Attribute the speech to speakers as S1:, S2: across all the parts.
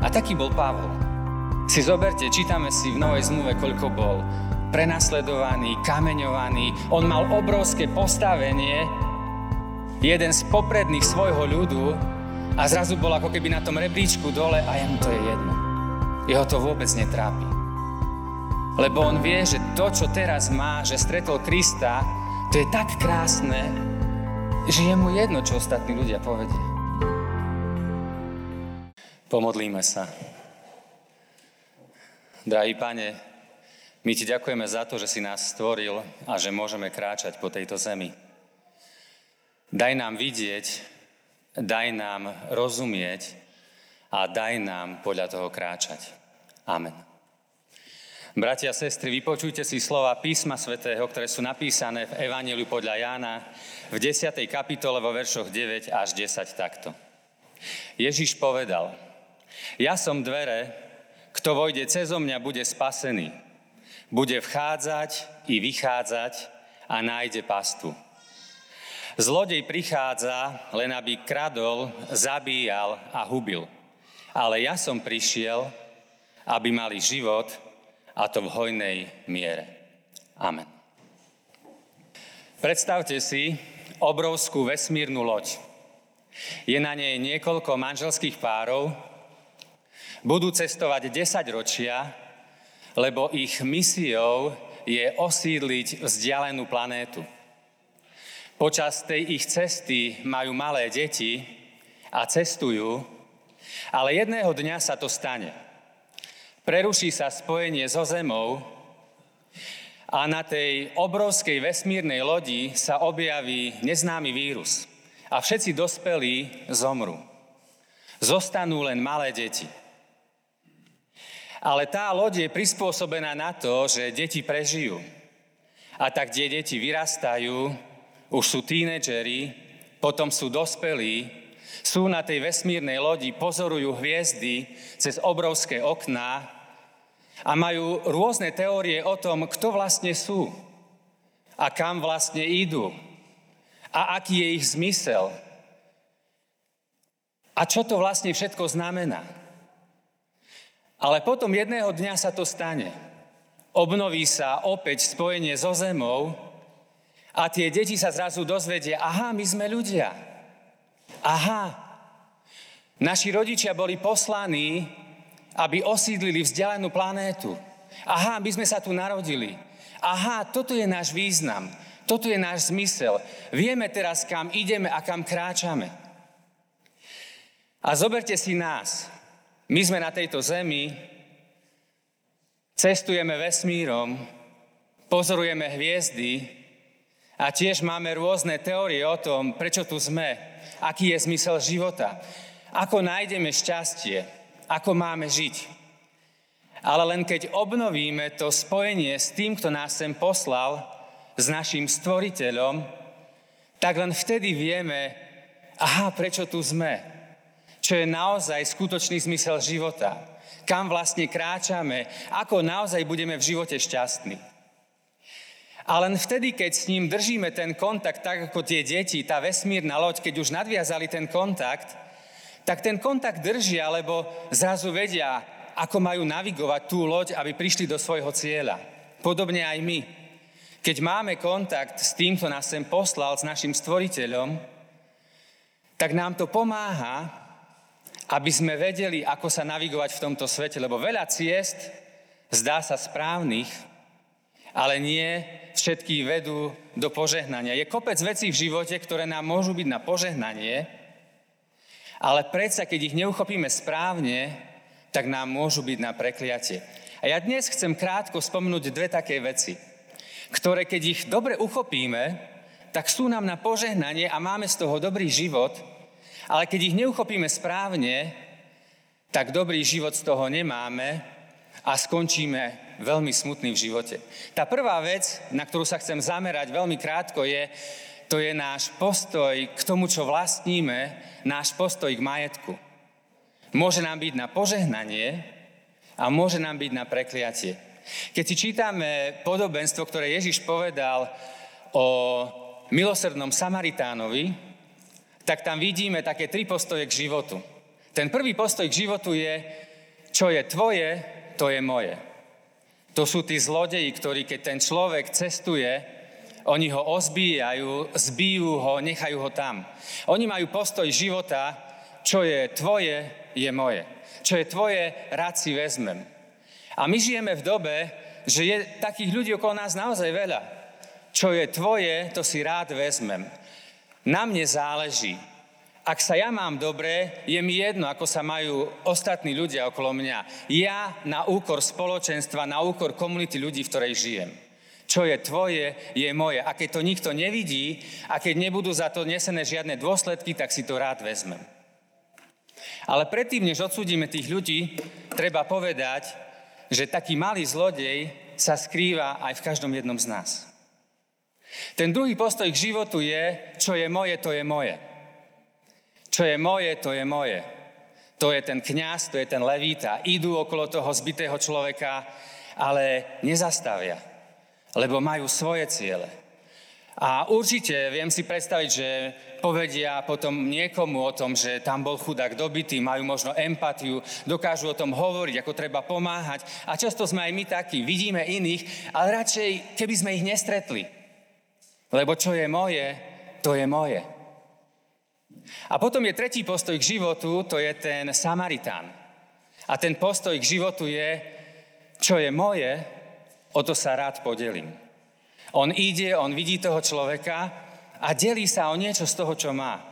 S1: A taký bol Pavol. Si zoberte, čítame si v Novej zmluve, koľko bol prenasledovaný, kameňovaný. On mal obrovské postavenie, jeden z popredných svojho ľudu a zrazu bol ako keby na tom rebríčku dole a jemu to je jedno. Jeho to vôbec netrápi. Lebo on vie, že to, čo teraz má, že stretol Krista, to je tak krásne, že je mu jedno, čo ostatní ľudia povedia. Pomodlíme sa. Drahý pane, my ti ďakujeme za to, že si nás stvoril a že môžeme kráčať po tejto zemi. Daj nám vidieť, daj nám rozumieť a daj nám podľa toho kráčať. Amen. Bratia a sestry, vypočujte si slova písma svätého, ktoré sú napísané v Evangeliu podľa Jána v 10. kapitole vo veršoch 9 až 10 takto. Ježiš povedal, ja som dvere, kto vojde cez mňa, bude spasený. Bude vchádzať i vychádzať a nájde pastu. Zlodej prichádza len aby kradol, zabíjal a hubil. Ale ja som prišiel, aby mali život a to v hojnej miere. Amen. Predstavte si obrovskú vesmírnu loď. Je na nej niekoľko manželských párov, budú cestovať 10 ročia, lebo ich misiou je osídliť vzdialenú planétu. Počas tej ich cesty majú malé deti a cestujú, ale jedného dňa sa to stane preruší sa spojenie so Zemou a na tej obrovskej vesmírnej lodi sa objaví neznámy vírus. A všetci dospelí zomrú. Zostanú len malé deti. Ale tá loď je prispôsobená na to, že deti prežijú. A tak tie deti vyrastajú, už sú tínedžeri, potom sú dospelí, sú na tej vesmírnej lodi, pozorujú hviezdy cez obrovské okná a majú rôzne teórie o tom, kto vlastne sú a kam vlastne idú a aký je ich zmysel a čo to vlastne všetko znamená. Ale potom jedného dňa sa to stane. Obnoví sa opäť spojenie so zemou a tie deti sa zrazu dozvedia, aha, my sme ľudia. Aha, naši rodičia boli poslaní aby osídlili vzdialenú planétu. Aha, my sme sa tu narodili. Aha, toto je náš význam. Toto je náš zmysel. Vieme teraz, kam ideme a kam kráčame. A zoberte si nás. My sme na tejto zemi, cestujeme vesmírom, pozorujeme hviezdy a tiež máme rôzne teórie o tom, prečo tu sme, aký je zmysel života, ako nájdeme šťastie, ako máme žiť. Ale len keď obnovíme to spojenie s tým, kto nás sem poslal, s našim stvoriteľom, tak len vtedy vieme, aha, prečo tu sme. Čo je naozaj skutočný zmysel života. Kam vlastne kráčame, ako naozaj budeme v živote šťastní. A len vtedy, keď s ním držíme ten kontakt, tak ako tie deti, tá vesmírna loď, keď už nadviazali ten kontakt, tak ten kontakt držia, lebo zrazu vedia, ako majú navigovať tú loď, aby prišli do svojho cieľa. Podobne aj my. Keď máme kontakt s tým, kto nás sem poslal, s našim stvoriteľom, tak nám to pomáha, aby sme vedeli, ako sa navigovať v tomto svete. Lebo veľa ciest zdá sa správnych, ale nie všetky vedú do požehnania. Je kopec vecí v živote, ktoré nám môžu byť na požehnanie, ale predsa, keď ich neuchopíme správne, tak nám môžu byť na prekliatie. A ja dnes chcem krátko spomenúť dve také veci, ktoré keď ich dobre uchopíme, tak sú nám na požehnanie a máme z toho dobrý život, ale keď ich neuchopíme správne, tak dobrý život z toho nemáme a skončíme veľmi smutný v živote. Tá prvá vec, na ktorú sa chcem zamerať veľmi krátko, je, to je náš postoj k tomu, čo vlastníme, náš postoj k majetku. Môže nám byť na požehnanie a môže nám byť na prekliatie. Keď si čítame podobenstvo, ktoré Ježiš povedal o milosrdnom Samaritánovi, tak tam vidíme také tri postoje k životu. Ten prvý postoj k životu je, čo je tvoje, to je moje. To sú tí zlodeji, ktorí keď ten človek cestuje, oni ho ozbíjajú, zbijú ho, nechajú ho tam. Oni majú postoj života, čo je tvoje, je moje. Čo je tvoje, rád si vezmem. A my žijeme v dobe, že je takých ľudí okolo nás naozaj veľa. Čo je tvoje, to si rád vezmem. Na mne záleží. Ak sa ja mám dobre, je mi jedno, ako sa majú ostatní ľudia okolo mňa. Ja na úkor spoločenstva, na úkor komunity ľudí, v ktorej žijem. Čo je tvoje, je moje. A keď to nikto nevidí a keď nebudú za to nesené žiadne dôsledky, tak si to rád vezmem. Ale predtým, než odsúdime tých ľudí, treba povedať, že taký malý zlodej sa skrýva aj v každom jednom z nás. Ten druhý postoj k životu je, čo je moje, to je moje. Čo je moje, to je moje. To je ten kňaz, to je ten levíta. Idú okolo toho zbitého človeka, ale nezastavia, lebo majú svoje ciele. A určite viem si predstaviť, že povedia potom niekomu o tom, že tam bol chudák dobitý, majú možno empatiu, dokážu o tom hovoriť, ako treba pomáhať. A často sme aj my takí, vidíme iných, ale radšej, keby sme ich nestretli. Lebo čo je moje, to je moje. A potom je tretí postoj k životu, to je ten Samaritán. A ten postoj k životu je, čo je moje, o to sa rád podelím. On ide, on vidí toho človeka a delí sa o niečo z toho, čo má.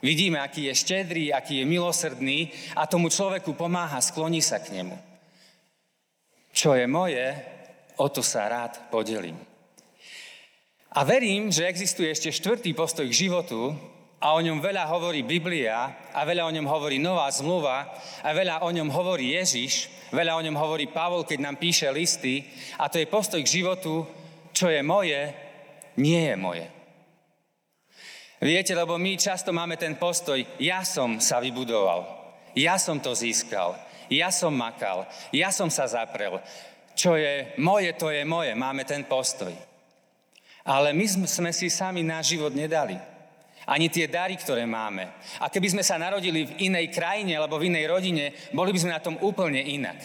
S1: Vidíme, aký je štedrý, aký je milosrdný a tomu človeku pomáha, skloní sa k nemu. Čo je moje, o to sa rád podelím. A verím, že existuje ešte štvrtý postoj k životu, a o ňom veľa hovorí Biblia a veľa o ňom hovorí Nová zmluva a veľa o ňom hovorí Ježiš, veľa o ňom hovorí Pavol, keď nám píše listy a to je postoj k životu, čo je moje, nie je moje. Viete, lebo my často máme ten postoj, ja som sa vybudoval, ja som to získal, ja som makal, ja som sa zaprel. Čo je moje, to je moje, máme ten postoj. Ale my sme si sami náš život nedali ani tie dary, ktoré máme. A keby sme sa narodili v inej krajine alebo v inej rodine, boli by sme na tom úplne inak.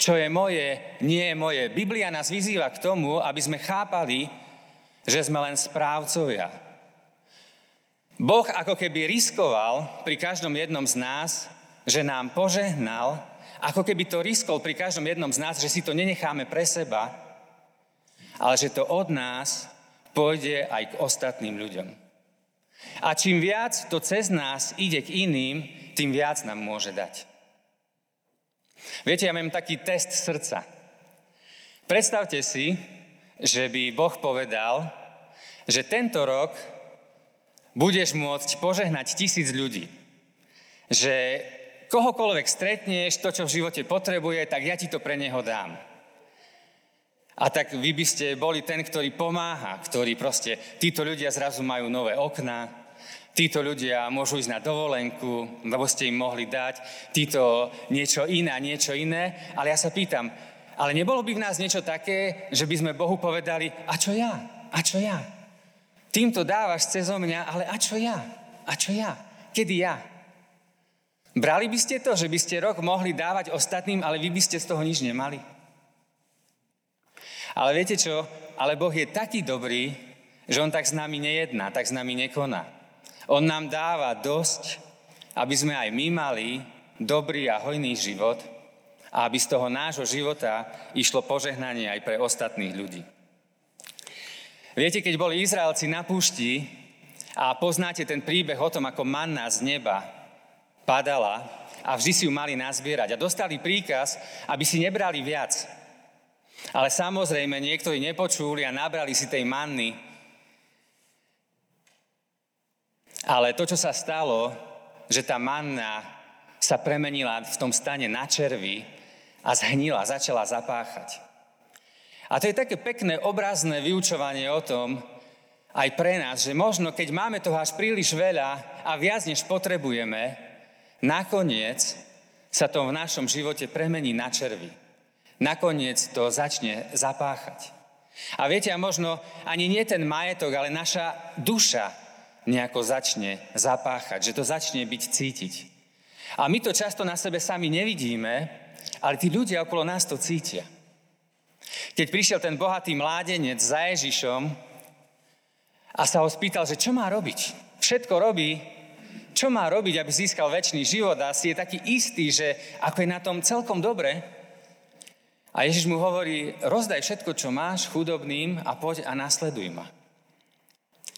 S1: Čo je moje, nie je moje. Biblia nás vyzýva k tomu, aby sme chápali, že sme len správcovia. Boh ako keby riskoval pri každom jednom z nás, že nám požehnal, ako keby to riskol pri každom jednom z nás, že si to nenecháme pre seba, ale že to od nás pôjde aj k ostatným ľuďom. A čím viac to cez nás ide k iným, tým viac nám môže dať. Viete, ja mám taký test srdca. Predstavte si, že by Boh povedal, že tento rok budeš môcť požehnať tisíc ľudí. Že kohokoľvek stretneš, to, čo v živote potrebuje, tak ja ti to pre neho dám. A tak vy by ste boli ten, ktorý pomáha, ktorý proste, títo ľudia zrazu majú nové okná, títo ľudia môžu ísť na dovolenku, lebo ste im mohli dať, títo niečo iné niečo iné. Ale ja sa pýtam, ale nebolo by v nás niečo také, že by sme Bohu povedali, a čo ja? A čo ja? Týmto dávaš cez mňa, ale a čo ja? A čo ja? Kedy ja? Brali by ste to, že by ste rok mohli dávať ostatným, ale vy by ste z toho nič nemali? Ale viete čo? Ale Boh je taký dobrý, že On tak s nami nejedná, tak s nami nekoná. On nám dáva dosť, aby sme aj my mali dobrý a hojný život a aby z toho nášho života išlo požehnanie aj pre ostatných ľudí. Viete, keď boli Izraelci na púšti a poznáte ten príbeh o tom, ako manna z neba padala a vždy si ju mali nazbierať a dostali príkaz, aby si nebrali viac, ale samozrejme, niektorí nepočuli a nabrali si tej manny. Ale to, čo sa stalo, že tá manna sa premenila v tom stane na červy a zhnila, začala zapáchať. A to je také pekné obrazné vyučovanie o tom, aj pre nás, že možno keď máme toho až príliš veľa a viac než potrebujeme, nakoniec sa to v našom živote premení na červy nakoniec to začne zapáchať. A viete, a možno ani nie ten majetok, ale naša duša nejako začne zapáchať, že to začne byť cítiť. A my to často na sebe sami nevidíme, ale tí ľudia okolo nás to cítia. Keď prišiel ten bohatý mládenec za Ježišom a sa ho spýtal, že čo má robiť. Všetko robí, čo má robiť, aby získal väčší život a si je taký istý, že ako je na tom celkom dobre. A Ježiš mu hovorí, rozdaj všetko, čo máš chudobným a poď a nasleduj ma.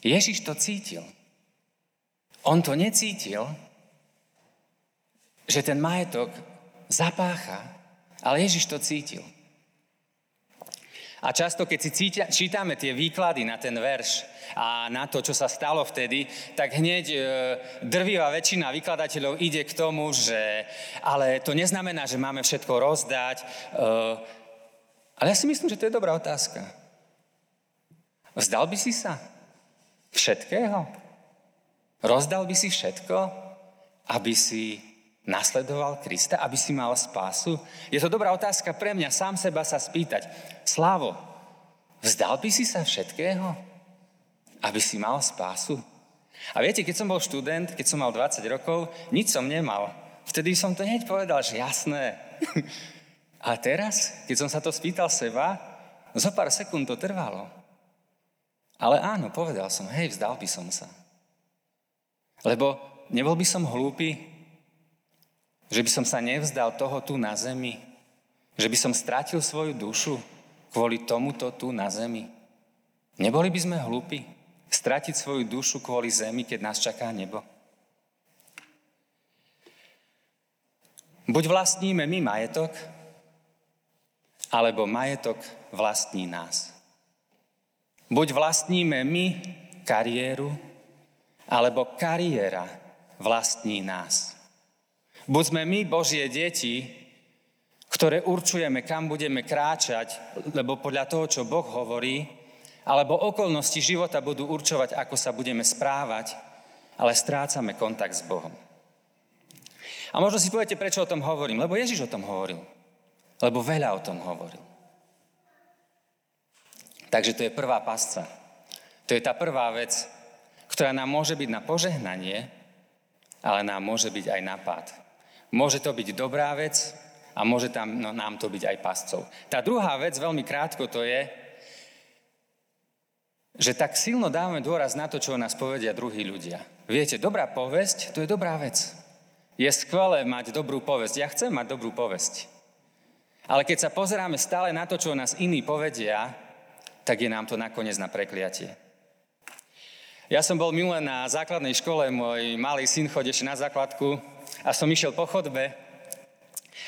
S1: Ježiš to cítil. On to necítil, že ten majetok zapácha, ale Ježiš to cítil. A často, keď si cítia, čítame tie výklady na ten verš a na to, čo sa stalo vtedy, tak hneď e, drvivá väčšina vykladateľov ide k tomu, že ale to neznamená, že máme všetko rozdať. E, ale ja si myslím, že to je dobrá otázka. Vzdal by si sa všetkého? Rozdal by si všetko, aby si nasledoval Krista, aby si mal spásu? Je to dobrá otázka pre mňa, sám seba sa spýtať. Slávo, vzdal by si sa všetkého, aby si mal spásu? A viete, keď som bol študent, keď som mal 20 rokov, nič som nemal. Vtedy som to hneď povedal, že jasné. A teraz, keď som sa to spýtal seba, zo pár sekúnd to trvalo. Ale áno, povedal som, hej, vzdal by som sa. Lebo nebol by som hlúpy, že by som sa nevzdal toho tu na zemi? Že by som strátil svoju dušu kvôli tomuto tu na zemi? Neboli by sme hlúpi? Stratiť svoju dušu kvôli zemi, keď nás čaká nebo? Buď vlastníme my majetok, alebo majetok vlastní nás. Buď vlastníme my kariéru, alebo kariéra vlastní nás. Buď sme my Božie deti, ktoré určujeme, kam budeme kráčať, lebo podľa toho, čo Boh hovorí, alebo okolnosti života budú určovať, ako sa budeme správať, ale strácame kontakt s Bohom. A možno si poviete, prečo o tom hovorím. Lebo Ježiš o tom hovoril. Lebo veľa o tom hovoril. Takže to je prvá pasca. To je tá prvá vec, ktorá nám môže byť na požehnanie, ale nám môže byť aj napad. Môže to byť dobrá vec a môže tam, no, nám to byť aj pascov. Tá druhá vec, veľmi krátko to je, že tak silno dávame dôraz na to, čo nás povedia druhí ľudia. Viete, dobrá povesť, to je dobrá vec. Je skvelé mať dobrú povesť. Ja chcem mať dobrú povesť. Ale keď sa pozeráme stále na to, čo nás iní povedia, tak je nám to nakoniec na prekliatie. Ja som bol milé na základnej škole, môj malý syn chodí na základku a som išiel po chodbe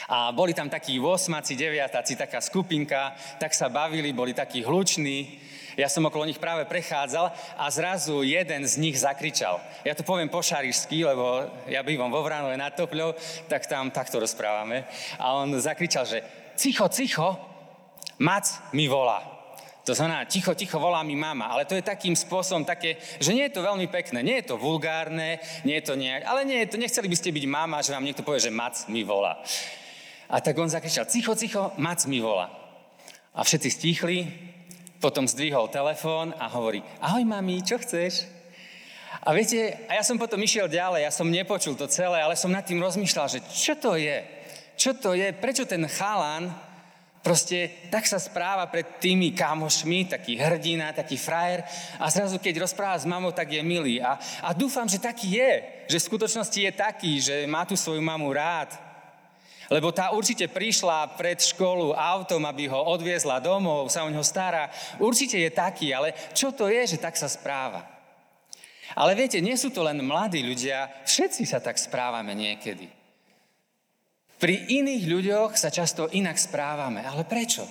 S1: a boli tam takí 8 deviatáci, taká skupinka, tak sa bavili, boli takí hluční. Ja som okolo nich práve prechádzal a zrazu jeden z nich zakričal. Ja to poviem po šarišsky, lebo ja bývam vo Vránove nad Topľou, tak tam takto rozprávame. A on zakričal, že cicho, cicho, mac mi volá. To znamená, ticho, ticho volá mi mama, ale to je takým spôsobom také, že nie je to veľmi pekné, nie je to vulgárne, nie je to nejak, ale nie je to, nechceli by ste byť mama, že vám niekto povie, že mac mi volá. A tak on zakričal, cicho, cicho, mac mi volá. A všetci stichli, potom zdvihol telefón a hovorí, ahoj mami, čo chceš? A viete, a ja som potom išiel ďalej, ja som nepočul to celé, ale som nad tým rozmýšľal, že čo to je? Čo to je? Prečo ten chalan Proste tak sa správa pred tými kamošmi, taký hrdina, taký frajer a zrazu keď rozpráva s mamou, tak je milý. A, a dúfam, že taký je, že v skutočnosti je taký, že má tu svoju mamu rád. Lebo tá určite prišla pred školu autom, aby ho odviezla domov, sa o neho stará. Určite je taký, ale čo to je, že tak sa správa? Ale viete, nie sú to len mladí ľudia, všetci sa tak správame niekedy. Pri iných ľuďoch sa často inak správame. Ale prečo?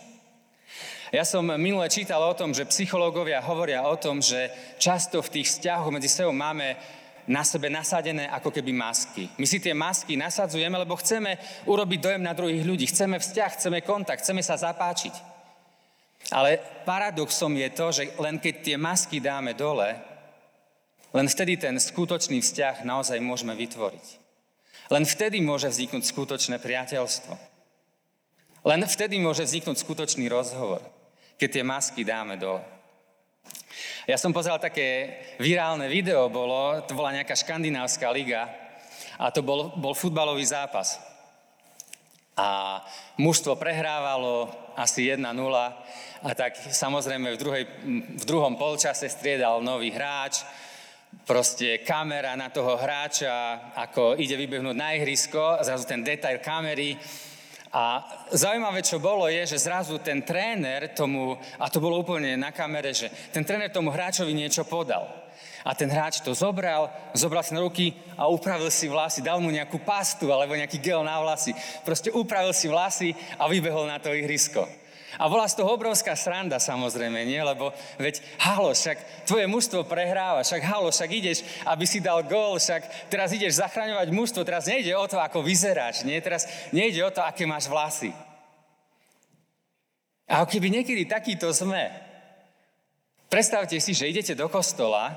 S1: Ja som minule čítal o tom, že psychológovia hovoria o tom, že často v tých vzťahoch medzi sebou máme na sebe nasadené ako keby masky. My si tie masky nasadzujeme, lebo chceme urobiť dojem na druhých ľudí. Chceme vzťah, chceme kontakt, chceme sa zapáčiť. Ale paradoxom je to, že len keď tie masky dáme dole, len vtedy ten skutočný vzťah naozaj môžeme vytvoriť. Len vtedy môže vzniknúť skutočné priateľstvo. Len vtedy môže vzniknúť skutočný rozhovor, keď tie masky dáme dole. Ja som pozeral také virálne video, bolo, to bola nejaká škandinávska liga A to bol, bol futbalový zápas. A mužstvo prehrávalo asi 1-0 a tak samozrejme v, druhej, v druhom polčase striedal nový hráč, proste kamera na toho hráča, ako ide vybehnúť na ihrisko, zrazu ten detail kamery. A zaujímavé, čo bolo, je, že zrazu ten tréner tomu, a to bolo úplne na kamere, že ten tréner tomu hráčovi niečo podal. A ten hráč to zobral, zobral si na ruky a upravil si vlasy, dal mu nejakú pastu alebo nejaký gel na vlasy. Proste upravil si vlasy a vybehol na to ihrisko. A bola z toho obrovská sranda samozrejme, nie? Lebo veď, halo, však tvoje mužstvo prehráva, však halo, však ideš, aby si dal gól, však teraz ideš zachraňovať mužstvo, teraz nejde o to, ako vyzeráš, nie? Teraz nejde o to, aké máš vlasy. A keby niekedy takýto sme, predstavte si, že idete do kostola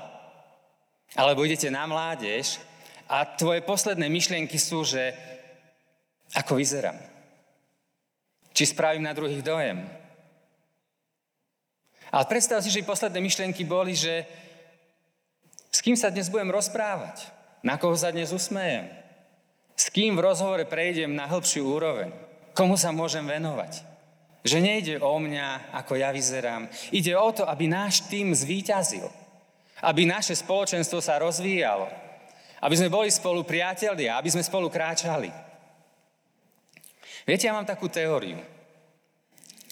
S1: alebo idete na mládež a tvoje posledné myšlienky sú, že ako vyzerám. Či spravím na druhých dojem. Ale predstav si, že posledné myšlienky boli, že s kým sa dnes budem rozprávať, na koho sa dnes usmejem, s kým v rozhovore prejdem na hĺbšiu úroveň, komu sa môžem venovať. Že nejde o mňa, ako ja vyzerám. Ide o to, aby náš tým zvíťazil. Aby naše spoločenstvo sa rozvíjalo. Aby sme boli spolu priatelia, aby sme spolu kráčali. Viete, ja mám takú teóriu,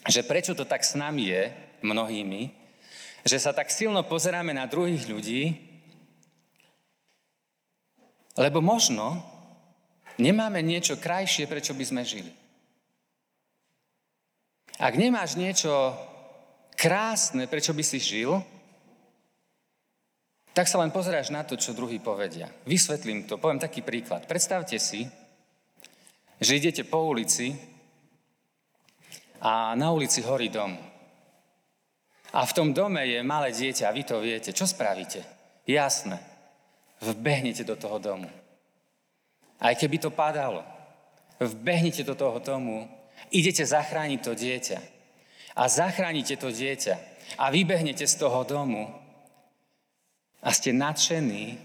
S1: že prečo to tak s nami je, mnohými, že sa tak silno pozeráme na druhých ľudí, lebo možno nemáme niečo krajšie, prečo by sme žili. Ak nemáš niečo krásne, prečo by si žil, tak sa len pozeráš na to, čo druhý povedia. Vysvetlím to, poviem taký príklad. Predstavte si, že idete po ulici a na ulici horí dom. A v tom dome je malé dieťa a vy to viete. Čo spravíte? Jasné. Vbehnete do toho domu. Aj keby to padalo. Vbehnete do toho domu, idete zachrániť to dieťa. A zachránite to dieťa. A vybehnete z toho domu a ste nadšení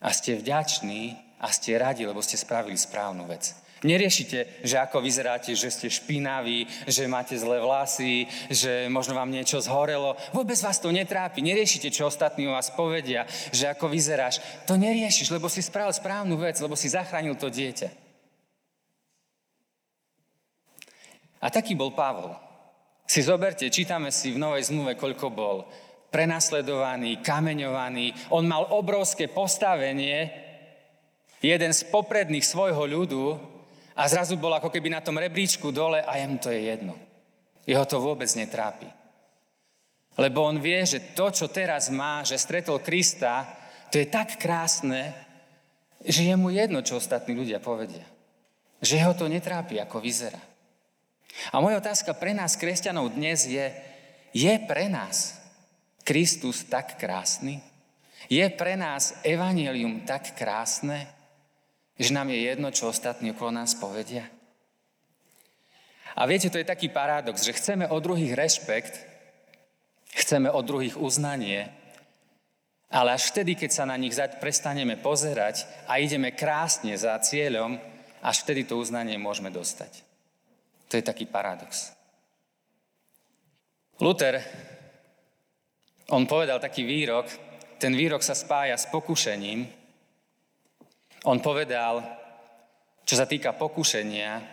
S1: a ste vďační a ste radi, lebo ste spravili správnu vec. Neriešite, že ako vyzeráte, že ste špinaví, že máte zlé vlasy, že možno vám niečo zhorelo. Vôbec vás to netrápi. Neriešite, čo ostatní o vás povedia, že ako vyzeráš. To neriešiš, lebo si spravil správnu vec, lebo si zachránil to dieťa. A taký bol Pavol. Si zoberte, čítame si v Novej zmluve, koľko bol prenasledovaný, kameňovaný. On mal obrovské postavenie, jeden z popredných svojho ľudu a zrazu bol ako keby na tom rebríčku dole a jemu to je jedno. Jeho to vôbec netrápi. Lebo on vie, že to, čo teraz má, že stretol Krista, to je tak krásne, že je mu jedno, čo ostatní ľudia povedia. Že ho to netrápi, ako vyzerá. A moja otázka pre nás, kresťanov, dnes je, je pre nás Kristus tak krásny? Je pre nás evanelium tak krásne, že nám je jedno, čo ostatní okolo nás povedia? A viete, to je taký paradox, že chceme od druhých rešpekt, chceme od druhých uznanie, ale až vtedy, keď sa na nich prestaneme pozerať a ideme krásne za cieľom, až vtedy to uznanie môžeme dostať. To je taký paradox. Luther on povedal taký výrok, ten výrok sa spája s pokušením. On povedal, čo sa týka pokušenia,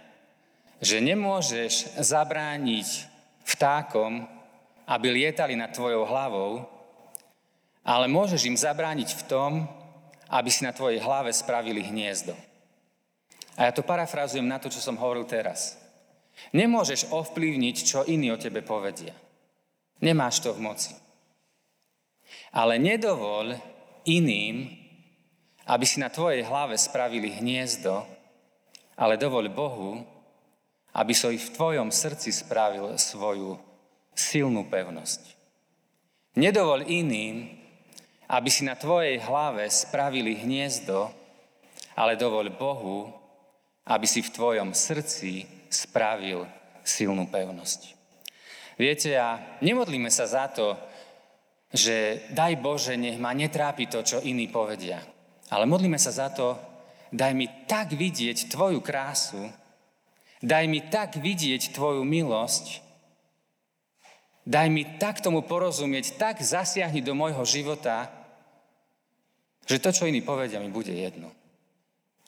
S1: že nemôžeš zabrániť vtákom, aby lietali nad tvojou hlavou, ale môžeš im zabrániť v tom, aby si na tvojej hlave spravili hniezdo. A ja to parafrazujem na to, čo som hovoril teraz. Nemôžeš ovplyvniť, čo iní o tebe povedia. Nemáš to v moci. Ale nedovol iným, aby si na tvojej hlave spravili hniezdo, ale dovoľ Bohu, aby so i v tvojom srdci spravil svoju silnú pevnosť. Nedovol iným, aby si na tvojej hlave spravili hniezdo, ale dovoľ Bohu, aby si v tvojom srdci spravil silnú pevnosť. Viete, a nemodlíme sa za to, že daj Bože, nech ma netrápi to, čo iní povedia. Ale modlíme sa za to, daj mi tak vidieť Tvoju krásu, daj mi tak vidieť Tvoju milosť, daj mi tak tomu porozumieť, tak zasiahni do môjho života, že to, čo iní povedia, mi bude jedno.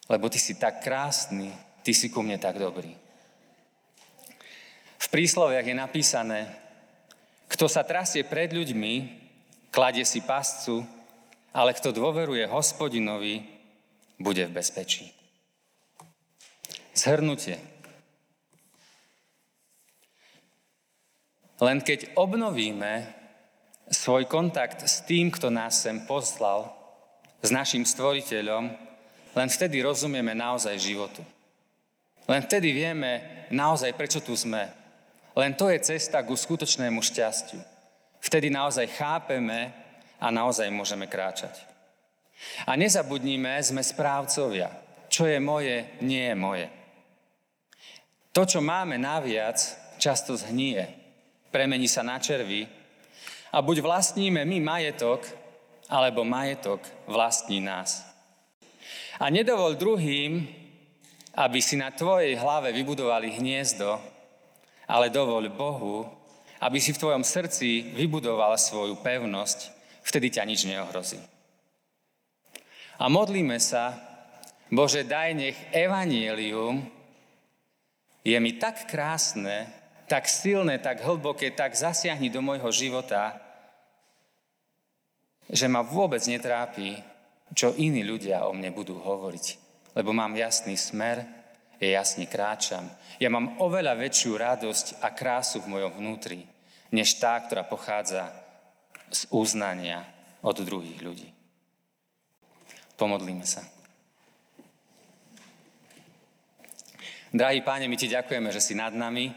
S1: Lebo Ty si tak krásny, Ty si ku mne tak dobrý. V prísloviach je napísané, kto sa trasie pred ľuďmi, kladie si pascu, ale kto dôveruje hospodinovi, bude v bezpečí. Zhrnutie. Len keď obnovíme svoj kontakt s tým, kto nás sem poslal, s našim stvoriteľom, len vtedy rozumieme naozaj životu. Len vtedy vieme naozaj, prečo tu sme. Len to je cesta ku skutočnému šťastiu. Vtedy naozaj chápeme a naozaj môžeme kráčať. A nezabudnime, sme správcovia. Čo je moje, nie je moje. To, čo máme naviac, často zhnie, premení sa na červy a buď vlastníme my majetok, alebo majetok vlastní nás. A nedovol druhým, aby si na tvojej hlave vybudovali hniezdo, ale dovoľ Bohu, aby si v tvojom srdci vybudoval svoju pevnosť, vtedy ťa nič neohrozí. A modlíme sa, Bože, daj nech evanielium je mi tak krásne, tak silné, tak hlboké, tak zasiahni do môjho života, že ma vôbec netrápi, čo iní ľudia o mne budú hovoriť. Lebo mám jasný smer, ja jasne kráčam. Ja mám oveľa väčšiu radosť a krásu v mojom vnútri, než tá, ktorá pochádza z uznania od druhých ľudí. Pomodlíme sa. Drahý páne, my ti ďakujeme, že si nad nami.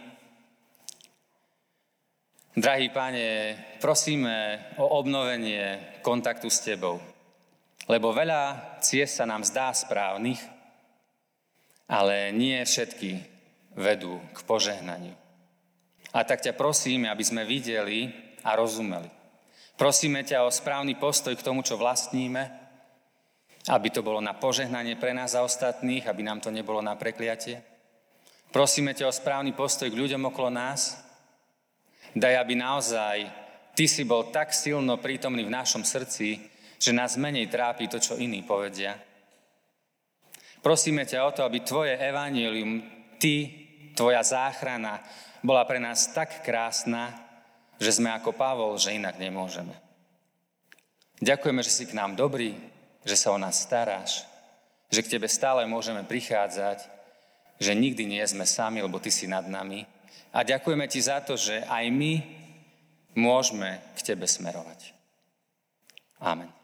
S1: Drahý páne, prosíme o obnovenie kontaktu s tebou. Lebo veľa ciest sa nám zdá správnych, ale nie všetky vedú k požehnaniu. A tak ťa prosíme, aby sme videli a rozumeli. Prosíme ťa o správny postoj k tomu, čo vlastníme, aby to bolo na požehnanie pre nás a ostatných, aby nám to nebolo na prekliatie. Prosíme ťa o správny postoj k ľuďom okolo nás. Daj, aby naozaj Ty si bol tak silno prítomný v našom srdci, že nás menej trápi to, čo iní povedia. Prosíme ťa o to, aby Tvoje evanílium, Ty, Tvoja záchrana bola pre nás tak krásna, že sme ako Pavol, že inak nemôžeme. Ďakujeme, že si k nám dobrý, že sa o nás staráš, že k Tebe stále môžeme prichádzať, že nikdy nie sme sami, lebo Ty si nad nami. A ďakujeme Ti za to, že aj my môžeme k Tebe smerovať. Amen.